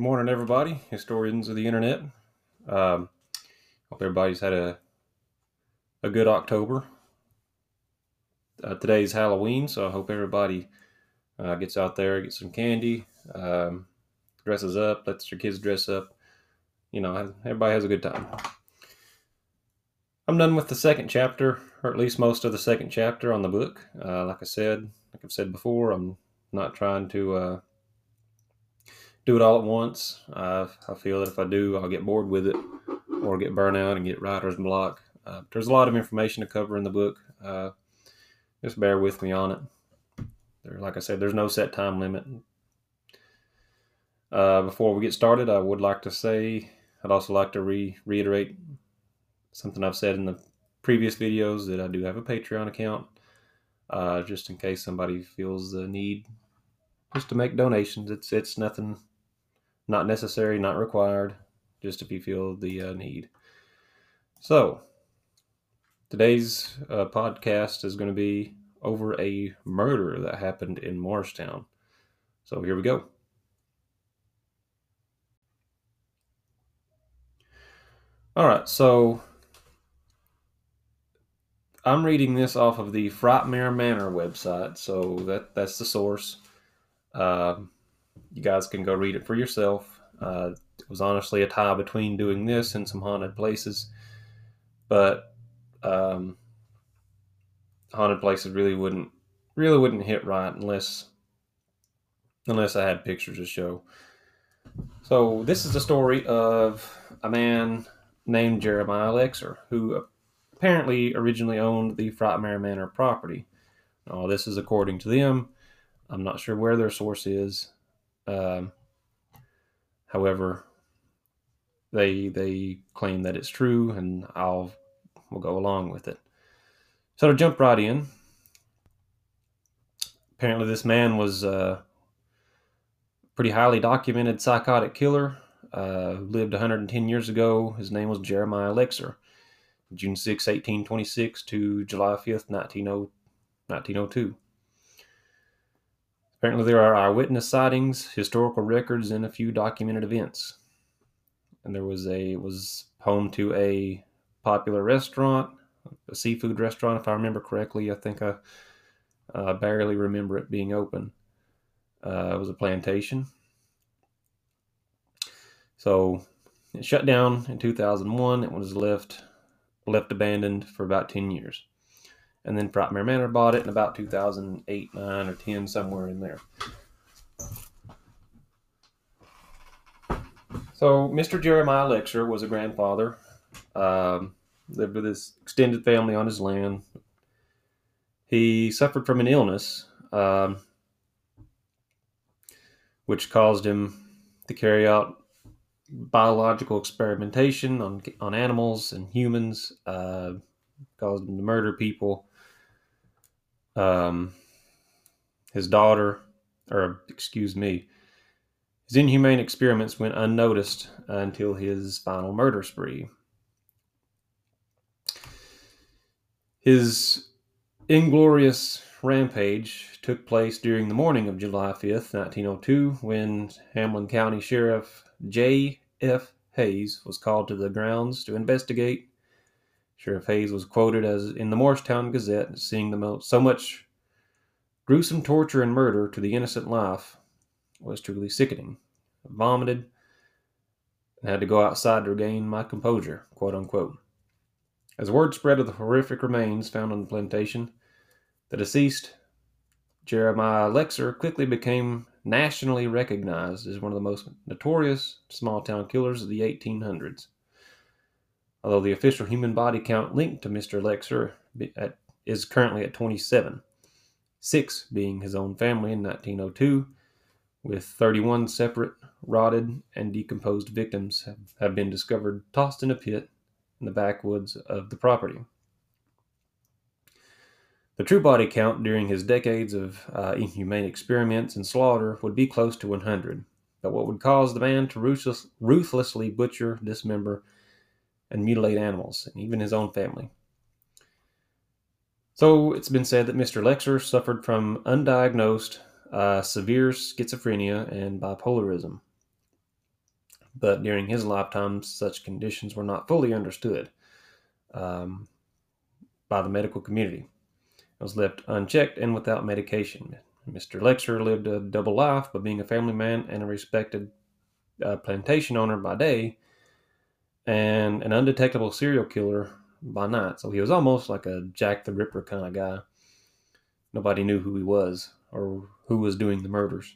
Morning, everybody, historians of the internet. Um, hope everybody's had a a good October. Uh, today's Halloween, so I hope everybody uh, gets out there, gets some candy, um, dresses up, lets your kids dress up. You know, everybody has a good time. I'm done with the second chapter, or at least most of the second chapter on the book. Uh, like I said, like I've said before, I'm not trying to uh, do it all at once. I feel that if I do, I'll get bored with it or get burnt out and get writer's block. Uh, there's a lot of information to cover in the book. Uh, just bear with me on it. There, like I said, there's no set time limit. Uh, before we get started, I would like to say I'd also like to re- reiterate something I've said in the previous videos that I do have a Patreon account, uh, just in case somebody feels the need just to make donations. It's it's nothing not necessary, not required, just if you feel the uh, need. So, today's uh, podcast is going to be over a murder that happened in Morristown. So, here we go. All right, so I'm reading this off of the Frightmare Manor website, so that that's the source. Um, you guys can go read it for yourself. Uh, it was honestly a tie between doing this and some haunted places, but um, haunted places really wouldn't really wouldn't hit right unless unless I had pictures to show. So this is the story of a man named Jeremiah Lexer who apparently originally owned the Frightmare Manor property. Now, this is according to them. I'm not sure where their source is. Um, however, they they claim that it's true, and I'll we'll go along with it. So to jump right in, apparently this man was a pretty highly documented psychotic killer. Uh, lived 110 years ago. His name was Jeremiah Lexer. June 6, 1826 to July 5th, 1902. Apparently, there are eyewitness sightings, historical records, and a few documented events. And there was a was home to a popular restaurant, a seafood restaurant, if I remember correctly. I think I uh, barely remember it being open. Uh, it was a plantation. So it shut down in 2001. It was left left abandoned for about 10 years and then Frightmare Manor bought it in about 2008, 9, or 10, somewhere in there. So, Mr. Jeremiah Lexer was a grandfather, um, lived with his extended family on his land. He suffered from an illness, um, which caused him to carry out biological experimentation on on animals and humans, uh, caused him to murder people, um, his daughter, or excuse me, his inhumane experiments went unnoticed until his final murder spree. His inglorious rampage took place during the morning of July 5th, 1902, when Hamblen County Sheriff J. F. Hayes was called to the grounds to investigate Sheriff Hayes was quoted as in the Morristown Gazette, seeing the most, so much gruesome torture and murder to the innocent life was truly sickening. I vomited and had to go outside to regain my composure, quote unquote. As word spread of the horrific remains found on the plantation, the deceased Jeremiah Lexer quickly became nationally recognized as one of the most notorious small town killers of the 1800s although the official human body count linked to Mr. Lexer at, is currently at 27, six being his own family in 1902, with 31 separate rotted and decomposed victims have, have been discovered tossed in a pit in the backwoods of the property. The true body count during his decades of uh, inhumane experiments and slaughter would be close to 100, but what would cause the man to ruthless, ruthlessly butcher, dismember, and mutilate animals, and even his own family. So it's been said that Mr. Lexer suffered from undiagnosed uh, severe schizophrenia and bipolarism. but during his lifetime, such conditions were not fully understood um, by the medical community. It was left unchecked and without medication. Mr. Lexer lived a double life by being a family man and a respected uh, plantation owner by day and an undetectable serial killer by night. So he was almost like a Jack the Ripper kind of guy. Nobody knew who he was or who was doing the murders.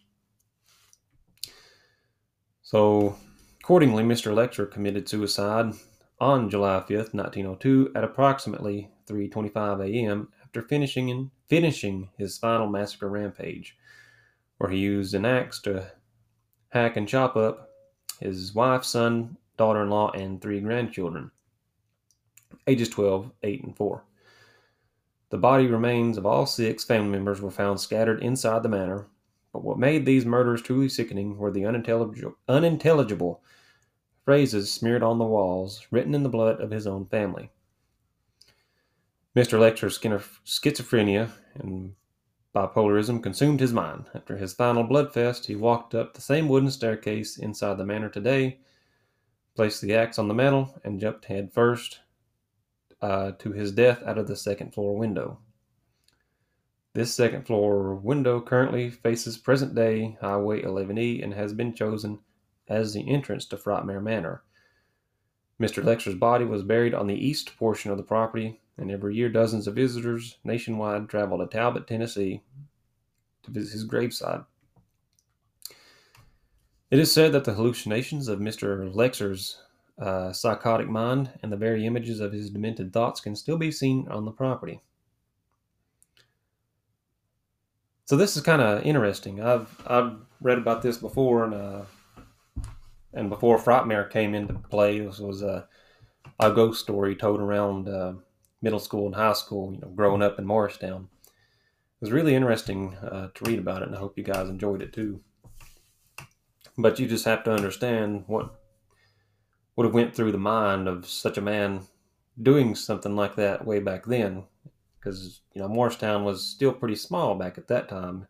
So, accordingly, Mr. Lexer committed suicide on July 5th, 1902, at approximately 3:25 a.m. after finishing in, finishing his final massacre rampage, where he used an axe to hack and chop up his wife, son, daughter-in-law, and three grandchildren, ages 12, 8, and 4. The body remains of all six family members were found scattered inside the manor, but what made these murders truly sickening were the unintelligible, unintelligible phrases smeared on the walls, written in the blood of his own family. Mr. Lexer's schizophrenia and bipolarism consumed his mind. After his final bloodfest, he walked up the same wooden staircase inside the manor today, placed the axe on the mantel, and jumped head first uh, to his death out of the second floor window. This second floor window currently faces present day Highway 11E and has been chosen as the entrance to Frightmare Manor. Mr. Lexer's body was buried on the east portion of the property, and every year dozens of visitors nationwide travel to Talbott, Tennessee to visit his graveside. It is said that the hallucinations of Mr. Lexer's uh, psychotic mind and the very images of his demented thoughts can still be seen on the property. So this is kind of interesting. I've I've read about this before, and uh, and before Frightmare came into play, this was a a ghost story told around uh, middle school and high school. You know, growing up in Morristown, it was really interesting uh, to read about it, and I hope you guys enjoyed it too. But you just have to understand what would have went through the mind of such a man doing something like that way back then. Because you know Morristown was still pretty small back at that time.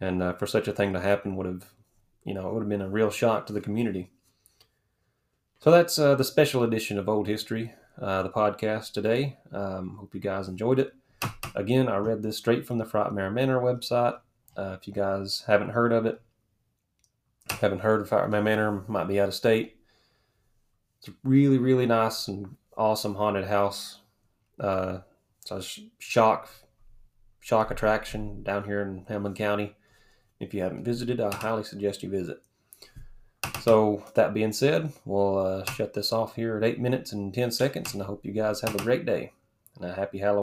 And uh, for such a thing to happen would have you know it would have been a real shock to the community. So that's uh, the special edition of old history uh, the podcast today. Um, hope you guys enjoyed it. Again i read this straight from the frightmare manor website. Uh, if you guys haven't heard of it haven't heard of frightmare manor might be out of state it's a really, really nice and awesome haunted house. Uh, it's a shock, shock attraction down here in Hamblen County. If you haven't visited, I highly suggest you visit. So, that being said, we'll uh, shut this off here at 8 minutes and 10 seconds, and I hope you guys have a great day and a happy Halloween.